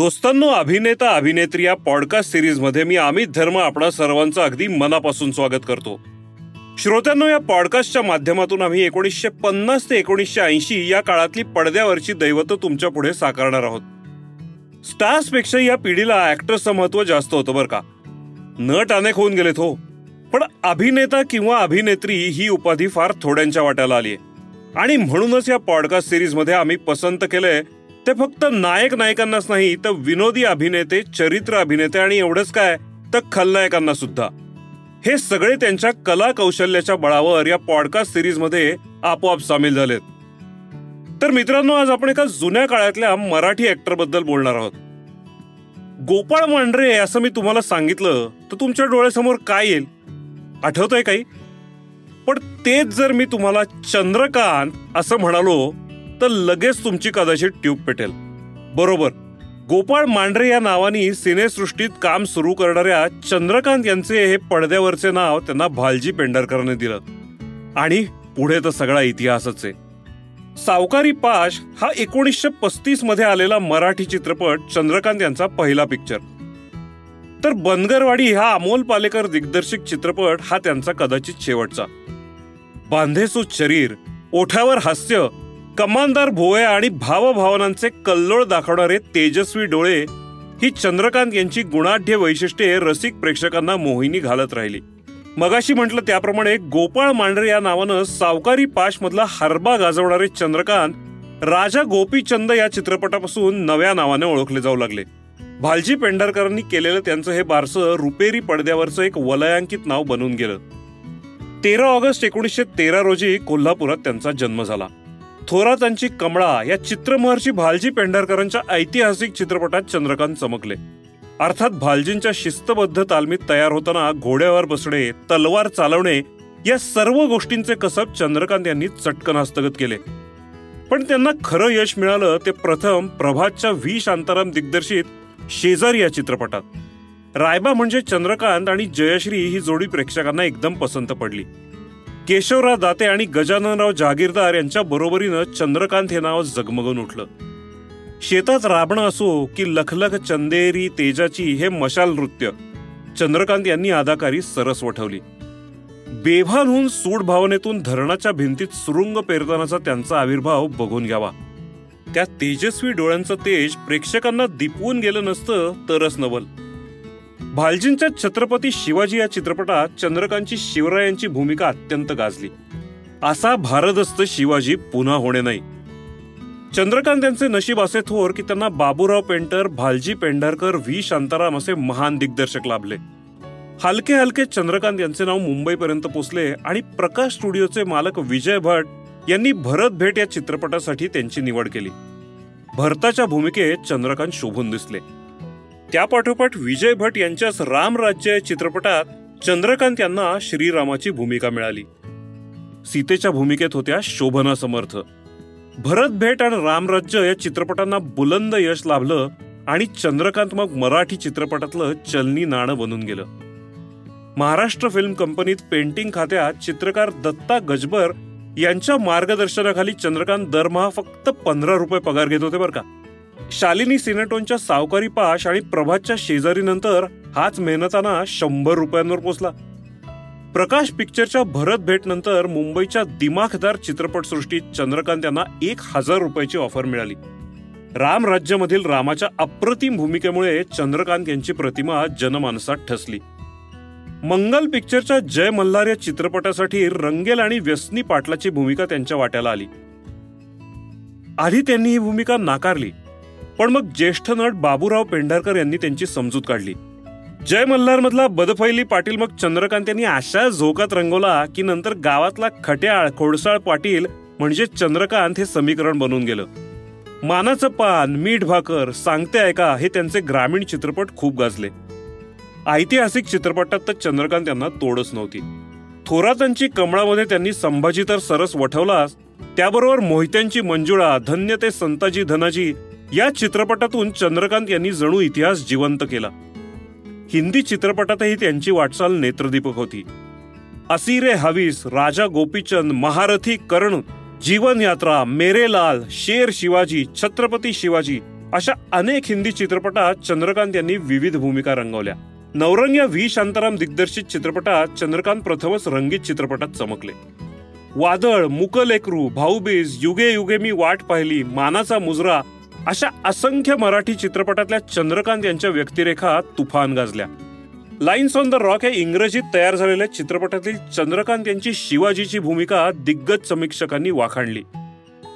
दोस्तांनो अभिनेता अभिनेत्री या पॉडकास्ट सिरीजमध्ये मी अमित धर्म आपणा सर्वांचं अगदी मनापासून स्वागत करतो. श्रोत्यांनो या पॉडकास्टच्या माध्यमातून आम्ही एकोणीसशे पन्नास ते एकोणीसशे ऐंशी या काळातली पडद्यावरची दैवत तुमच्यापुढे साकारणार आहोत. स्टार्सपेक्षा या पिढीला ऍक्टर्सचं महत्त्व जास्त होतं बरं का. नट अनेक होऊन गेलेत हो. पण अभिनेता किंवा अभिनेत्री ही उपाधी फार थोड्यांच्या वाट्याला आली आहे आणि म्हणूनच या पॉडकास्ट सिरीजमध्ये आम्ही पसंत केलंय ते फक्त नायक नायकांनाच नाही तर विनोदी अभिनेते चरित्र अभिनेते आणि एवढंच काय? तर खलनायकांना सुद्धा. हे सगळे त्यांच्या कला कौशल्याच्या बळावर या पॉडकास्ट सिरीजमध्ये आपोआप सामील झालेत. तर मित्रांनो आज आपण एका जुन्या काळातल्या मराठी ऍक्टरबद्दल बोलणार आहोत. गोपाळ मांढरे असं मी तुम्हाला सांगितलं तर तुमच्या डोळ्यासमोर काय येईल? आठवतंय काही? पण तेच जर मी तुम्हाला चंद्रकांत असं म्हणालो तर लगेच तुमची कदाचित ट्यूब पेटेल. बरोबर. गोपाळ मांढरे या नावाने सिनेसृष्टीत काम सुरू करणाऱ्या चंद्रकांत यांचे हे पडद्यावरचे नाव त्यांना भालजी पेंढरकरने दिलं. आणि पुढे तर सगळा इतिहासच आहे. सावकारी पाश हा एकोणीसशे पस्तीसमध्ये आलेला मराठी चित्रपट चंद्रकांत यांचा पहिला पिक्चर तर बनगरवाडी हा अमोल पालेकर दिग्दर्शित चित्रपट हा त्यांचा कदाचित शेवटचा. बांधेसूत शरीर ओठावर हास्य कमानदार भोया आणि भावभावनांचे कल्लोळ दाखवणारे तेजस्वी डोळे ही चंद्रकांत यांची गुणाढ्य वैशिष्ट्ये रसिक प्रेक्षकांना मोहिनी घालत राहिली. मगाशी म्हटलं त्याप्रमाणे गोपाळ मांढरे या नावानं सावकारी पाशमधला हरबा गाजवणारे चंद्रकांत राजा गोपीचंद या चित्रपटापासून नव्या नावाने ओळखले जाऊ लागले. भालजी पेंढारकरांनी केलेलं त्यांचं हे बारसं रुपेरी पडद्यावरचं एक वलयांकित नाव बनून गेलं. तेरा ऑगस्ट एकोणीसशे तेरा रोजी कोल्हापुरात त्यांचा जन्म झाला. थोरातांची कमळा या चित्रमहर्षी भालजी पेंढारकरांच्या ऐतिहासिक चित्रपटात चंद्रकांत चमकले. अर्थात भालजींच्या शिस्तबद्ध तालमीत तयार होताना घोड्यावर बसणे तलवार चालवणे या सर्व गोष्टींचे कसब चंद्रकांत यांनी चटकन हस्तगत केले. पण त्यांना खरं यश मिळालं ते प्रथम प्रभातच्या व्ही. शांताराम दिग्दर्शित शेजारी या चित्रपटात. रायबा म्हणजे चंद्रकांत आणि जयश्री ही जोडी प्रेक्षकांना एकदम पसंत पडली. केशवराव दाते आणि गजाननराव जहागीरदार यांच्या बरोबरीनं चंद्रकांत हे नाव जगमगून उठलं. शेतात राबणं असो की लखलख चंदेरी तेजाची हे मशाल नृत्य चंद्रकांत यांनी अदाकारी सरस वठवली. बेभान होऊन सूड भावनेतून धरणाच्या भिंतीत सुरुंग पेरतानाचा त्यांचा आविर्भाव बघून घ्यावा. त्या तेजस्वी डोळ्यांचं तेज प्रेक्षकांना दिपवून गेलं नसतं तरच नवल. भालजींच्या छत्रपती शिवाजी या चित्रपटात चंद्रकांतची शिवरायांची भूमिका अत्यंत गाजली. असा भारदस्त शिवाजी पुन्हा होणे नाही. चंद्रकांत यांचे नशीब असे थोर की त्यांना बाबूराव पेंटर भालजी पेंढारकर व्ही. शांताराम असे महान दिग्दर्शक लाभले. हलके हलके चंद्रकांत यांचे नाव मुंबईपर्यंत पोचले आणि प्रकाश स्टुडिओचे मालक विजय भट यांनी भरत भेट या चित्रपटासाठी त्यांची निवड केली. भरताच्या भूमिकेत चंद्रकांत शोभून दिसले. त्यापाठोपाठ विजय भट यांच्याच राम राज्य या चित्रपटात चंद्रकांत यांना श्रीरामाची भूमिका मिळाली. सीतेच्या भूमिकेत होत्या शोभना समर्थ. भरत भेट आणि रामराज्य या चित्रपटांना बुलंद यश लाभलं आणि चंद्रकांत मग मराठी चित्रपटातलं चलनी नाणं बनून गेलं. महाराष्ट्र फिल्म कंपनीत पेंटिंग खात्यात चित्रकार दत्ता गजबर यांच्या मार्गदर्शनाखाली चंद्रकांत दरमहा फक्त पंधरा रुपये पगार घेत होते बरं का. शालिनी सिनेटोनच्या सावकारी पाश आणि प्रभातच्या शेजारीनंतर हाच मेहनताना शंभर रुपयांवर पोचला. प्रकाश पिक्चरच्या भरत भेट नंतर मुंबईच्या दिमाखदार चित्रपटसृष्टीत चंद्रकांत यांना एक हजार रुपयाची ऑफर मिळाली. राम राज्यामधील रामाच्या अप्रतिम भूमिकेमुळे चंद्रकांत यांची प्रतिमा जनमानसात ठसली. मंगल पिक्चरच्या जय मल्हार या चित्रपटासाठी रंगेल आणि व्यसनी पाटलाची भूमिका त्यांच्या वाट्याला आली. आधी त्यांनी ही भूमिका नाकारली. पण मग ज्येष्ठ नट बाबूराव पेंढारकर यांनी त्यांची समजूत काढली. जय मल्हार मधला बदफैली पाटील मग चंद्रकांत यांनी अशा झोकात रंगवला की नंतर गावातला खट्याळ खोडसाळ पाटील म्हणजे चंद्रकांत हे समीकरण बनून गेलं. मानाचं पान मीठ भाकर सांगते ऐका हे त्यांचे ग्रामीण चित्रपट खूप गाजले. ऐतिहासिक चित्रपटात तर चंद्रकांत यांना तोडच नव्हती. थोरातांची कमळामध्ये त्यांनी संभाजी तर सरस वठवलाच त्याबरोबर मोहित्यांची मंजुळा धन्य ते संताजी धनाजी या चित्रपटातून चंद्रकांत यांनी जणू इतिहास जिवंत केला. हिंदी चित्रपटातही त्यांची वाटचाल नेत्रदीपक होती. असिरे हवीस राजा गोपीचंद महारथी कर्ण जीवनयात्रा मेरे लाल शेर शिवाजी छत्रपती शिवाजी अशा अनेक हिंदी चित्रपटात चंद्रकांत यांनी विविध भूमिका रंगवल्या. नवरंग या व्ही. शांताराम दिग्दर्शित चित्रपटात चंद्रकांत प्रथमच रंगीत चित्रपटात चमकले. वादळ मुकलेकरू भाऊबीज युगे युगे मी वाट पाहिली मानाचा मुजरा अशा असंख्य मराठी चित्रपटातल्या चंद्रकांत यांच्या व्यक्तिरेखा तुफान गाजल्या. लाईन्स ऑन द रॉक या इंग्रजीत तयार झालेल्या चित्रपटातील चंद्रकांत यांची शिवाजीची भूमिका दिग्गज समीक्षकांनी वाखाणली.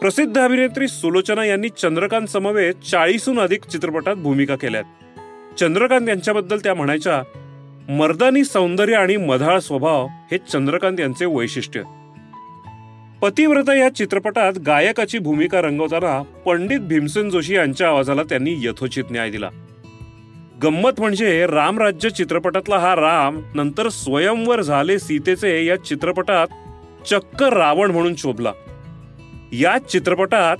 प्रसिद्ध अभिनेत्री सुलोचना यांनी चंद्रकांत समवेत चाळीसहून अधिक चित्रपटात भूमिका केल्यात. चंद्रकांत यांच्याबद्दल त्या म्हणायच्या मर्दानी सौंदर्य आणि मधाळ स्वभाव हे चंद्रकांत यांचे वैशिष्ट्य. पतिव्रता या चित्रपटात गायकाची भूमिका रंगवताना पंडित भीमसेन जोशी यांच्या आवाजाला त्यांनी यथोचित न्याय दिला. गंमत म्हणजे रामराज्य चित्रपटातला हा राम नंतर स्वयंवर झाले सीतेचे या चित्रपटात चक्क रावण म्हणून शोभला. या चित्रपटात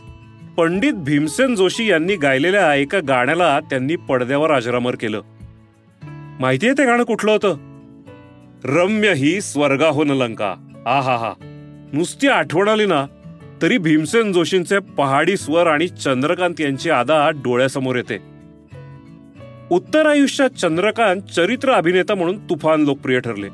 पंडित भीमसेन जोशी यांनी गायलेल्या एका गाण्याला त्यांनी पडद्यावर अजरामर केलं. माहितीये ते गाणं कुठलं होतं? रम्य ही स्वर्गाहून लंका. आ हा हा नुसती आठवण आली ना तरी भीमसेन जोशींचे पहाडी स्वर आणि चंद्रकांत यांची आदा डोळ्यासमोर येते. उत्तर आयुष्यात चंद्रकांत चरित्र अभिनेता म्हणून तुफान लोकप्रिय ठरले.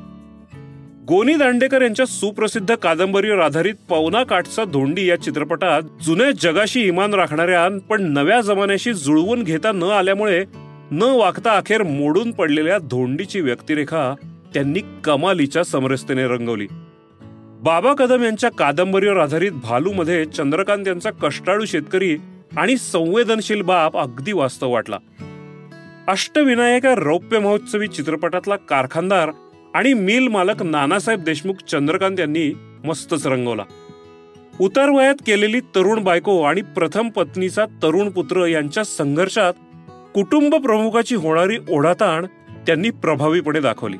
गोनी दांडेकर यांच्या सुप्रसिद्ध कादंबरीवर आधारित पवना काठचा धोंडी या चित्रपटात जुन्या जगाशी इमान राखणाऱ्या पण नव्या जमान्याशी जुळवून घेता न आल्यामुळे न वागता अखेर मोडून पडलेल्या धोंडीची व्यक्तिरेखा त्यांनी कमालीच्या समरसतेने रंगवली. बाबा कदम यांच्या कादंबरीवर आधारित भालूमध्ये चंद्रकांत यांचा कष्टाळू शेतकरी आणि संवेदनशील बाप अगदी वास्तव वाटला. अष्टविनायका रौप्य महोत्सवी चित्रपटातला कारखानदार आणि मिल मालक नानासाहेब देशमुख चंद्रकांत यांनी मस्तच रंगवला. उतार वयात केलेली तरुण बायको आणि प्रथम पत्नीचा तरुण पुत्र यांच्या संघर्षात कुटुंब प्रमुखाची होणारी ओढाताण त्यांनी प्रभावीपणे दाखवली.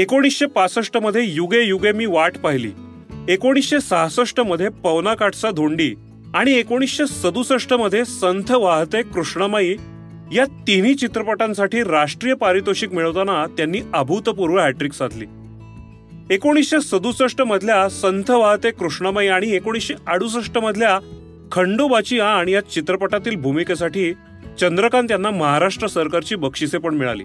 एकोणीसशे पासष्टमध्ये युगे युगे मी वाट पाहिली. एकोणीसशे सहासष्टमध्ये पवनाकाठचा धोंडी आणि एकोणीसशे सदुसष्टमध्ये संथ वाहते कृष्णमाई या तिन्ही चित्रपटांसाठी राष्ट्रीय पारितोषिक मिळवताना त्यांनी अभूतपूर्व हॅट्रिक साधली. एकोणीसशे सदुसष्ट मधल्या संथ वाहते कृष्णमाई आणि एकोणीसशे अडुसष्ट मधल्या खंडोबाची आण या चित्रपटातील भूमिकेसाठी चंद्रकांत यांना महाराष्ट्र सरकारची बक्षिसे पण मिळाली.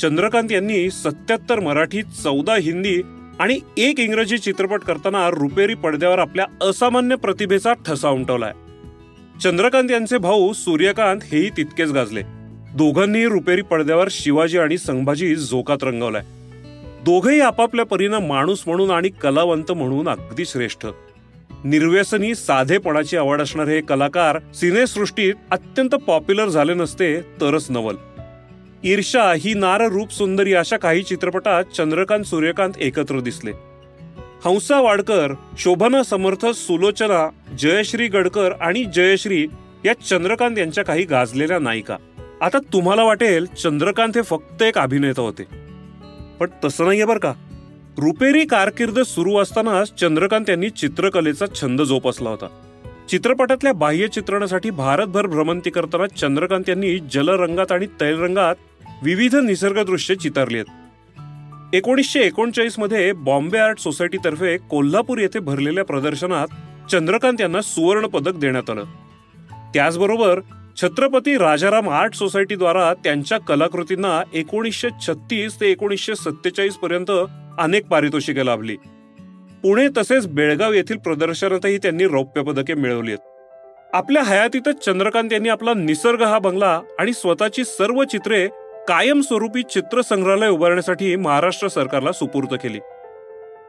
चंद्रकांत यांनी सत्याहत्तर मराठी चौदा हिंदी आणि एक इंग्रजी चित्रपट करताना रुपेरी पडद्यावर आपल्या असामान्य प्रतिभेचा ठसा उमटवलाय. चंद्रकांत यांचे भाऊ सूर्यकांत हेही तितकेच गाजले. दोघांनीही रुपेरी पडद्यावर शिवाजी आणि संभाजी जोकात रंगवलाय. दोघेही आपापल्या परीनं माणूस म्हणून आणि कलावंत म्हणून अगदी श्रेष्ठ. निर्व्यसनी साधेपणाची आवड असणारे हे कलाकार सिनेसृष्टीत अत्यंत पॉप्युलर झाले नसते तरच नवल. ईर्षा ही नार रूप सुंदरी अशा काही चित्रपटात चंद्रकांत सूर्यकांत एकत्र दिसले. हंसा वाडकर शोभना समर्थ सुलोचना जयश्री गडकर आणि जयश्री या चंद्रकांत यांच्या काही गाजलेल्या नायिका. आता तुम्हाला वाटेल चंद्रकांत हे फक्त एक अभिनेता होते. पण तसं नाहीये बरं का. रुपेरी कारकीर्द सुरू असतानाच चंद्रकांत यांनी चित्रकलेचा छंद जोपासला होता. चित्रपटातल्या बाह्य चित्रणासाठी भारतभर भ्रमंती करताना चंद्रकांत यांनी जलरंगात आणि तैलरंगात विविध निसर्गदृश्य चितारली आहेत एकोणीसशे एकोणचाळीसमध्ये बॉम्बे आर्ट सोसायटीतर्फे कोल्हापूर येथे भरलेल्या प्रदर्शनात चंद्रकांत यांना सुवर्ण पदक देण्यात आलं. त्याचबरोबर छत्रपती राजाराम आर्ट सोसायटीद्वारा त्यांच्या कलाकृतींना एकोणीसशे छत्तीस ते एकोणीसशे सत्तेचाळीस पर्यंत अनेक पारितोषिके लाभली. पुणे तसेच बेळगाव येथील प्रदर्शनातही त्यांनी रौप्य पदके मिळवली आहेत आपल्या हयातीतच चंद्रकांत यांनी आपला निसर्ग हा बंगला आणि स्वतःची सर्व चित्रे कायमस्वरूपी चित्रसंग्रहालय उभारण्यासाठी महाराष्ट्र सरकारला सुपूर्द केली.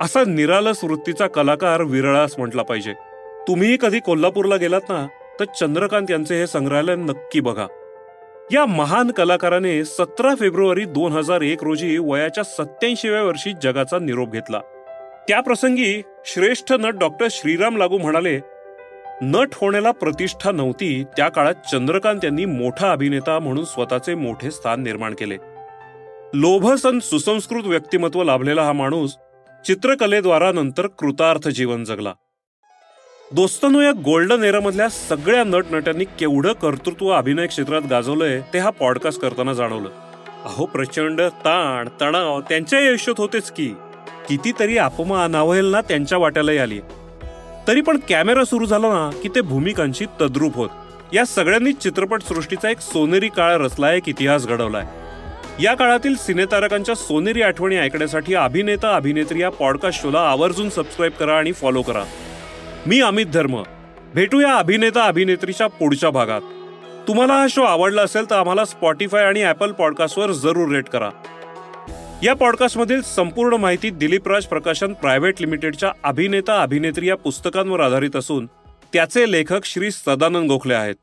असा निरालस वृत्तीचा कलाकार विरळास म्हटला पाहिजे. तुम्हीही कधी कोल्हापूरला गेलात ना तर चंद्रकांत यांचे हे संग्रहालय नक्की बघा. या महान कलाकाराने सतरा फेब्रुवारी दोन हजार एक रोजी वयाच्या सत्याऐंशीव्या वर्षी जगाचा निरोप घेतला. त्याप्रसंगी श्रेष्ठ नट डॉक्टर श्रीराम लागू म्हणाले नट होण्याला प्रतिष्ठा नव्हती त्या काळात चंद्रकांत यांनी मोठा अभिनेता म्हणून स्वतःचे मोठे स्थान निर्माण केले. लोभसन सुसंस्कृत व्यक्तिमत्व लाभलेला हा माणूस चित्रकलेद्वारा नंतर कृतार्थ जीवन जगला. दोस्तनो या गोल्डन एरामधल्या सगळ्या नट नट्यांनी केवढं कर्तृत्व अभिनय क्षेत्रात गाजवलंय ते हा पॉडकास्ट करताना जाणवलं. अहो प्रचंड ताण तणाव त्यांच्या आयुष्यात होतेच की. कितीतरी अपमान अवहेलना त्यांच्या वाट्यालाही आली तरी पण कॅमेरा सुरू झाला ना की ते भूमिकांशी तद्रूप होत. या सगळ्यांनीच चित्रपट सृष्टीचा एक सोनेरी काळ रचला एक इतिहास घडवलाय. या काळातील सिनेतारकांच्या सोनेरी आठवणी ऐकण्यासाठी अभिनेता अभिनेत्री या पॉडकास्ट शोला आवर्जून सबस्क्राईब करा आणि फॉलो करा. मी अमित धर्म. भेटूया अभिनेता अभिनेत्रीच्या पुढच्या भागात. तुम्हाला हा शो आवडला असेल तर आम्हाला स्पॉटीफाय आणि ॲपल पॉडकास्टवर जरूर रेट करा. या पॉडकास्टमधील संपूर्ण माहिती दिलीपराज प्रकाशन प्रायव्हेट लिमिटेडच्या अभिनेता अभिनेत्री या पुस्तकांवर आधारित असून त्याचे लेखक श्री सदानंद गोखले आहेत.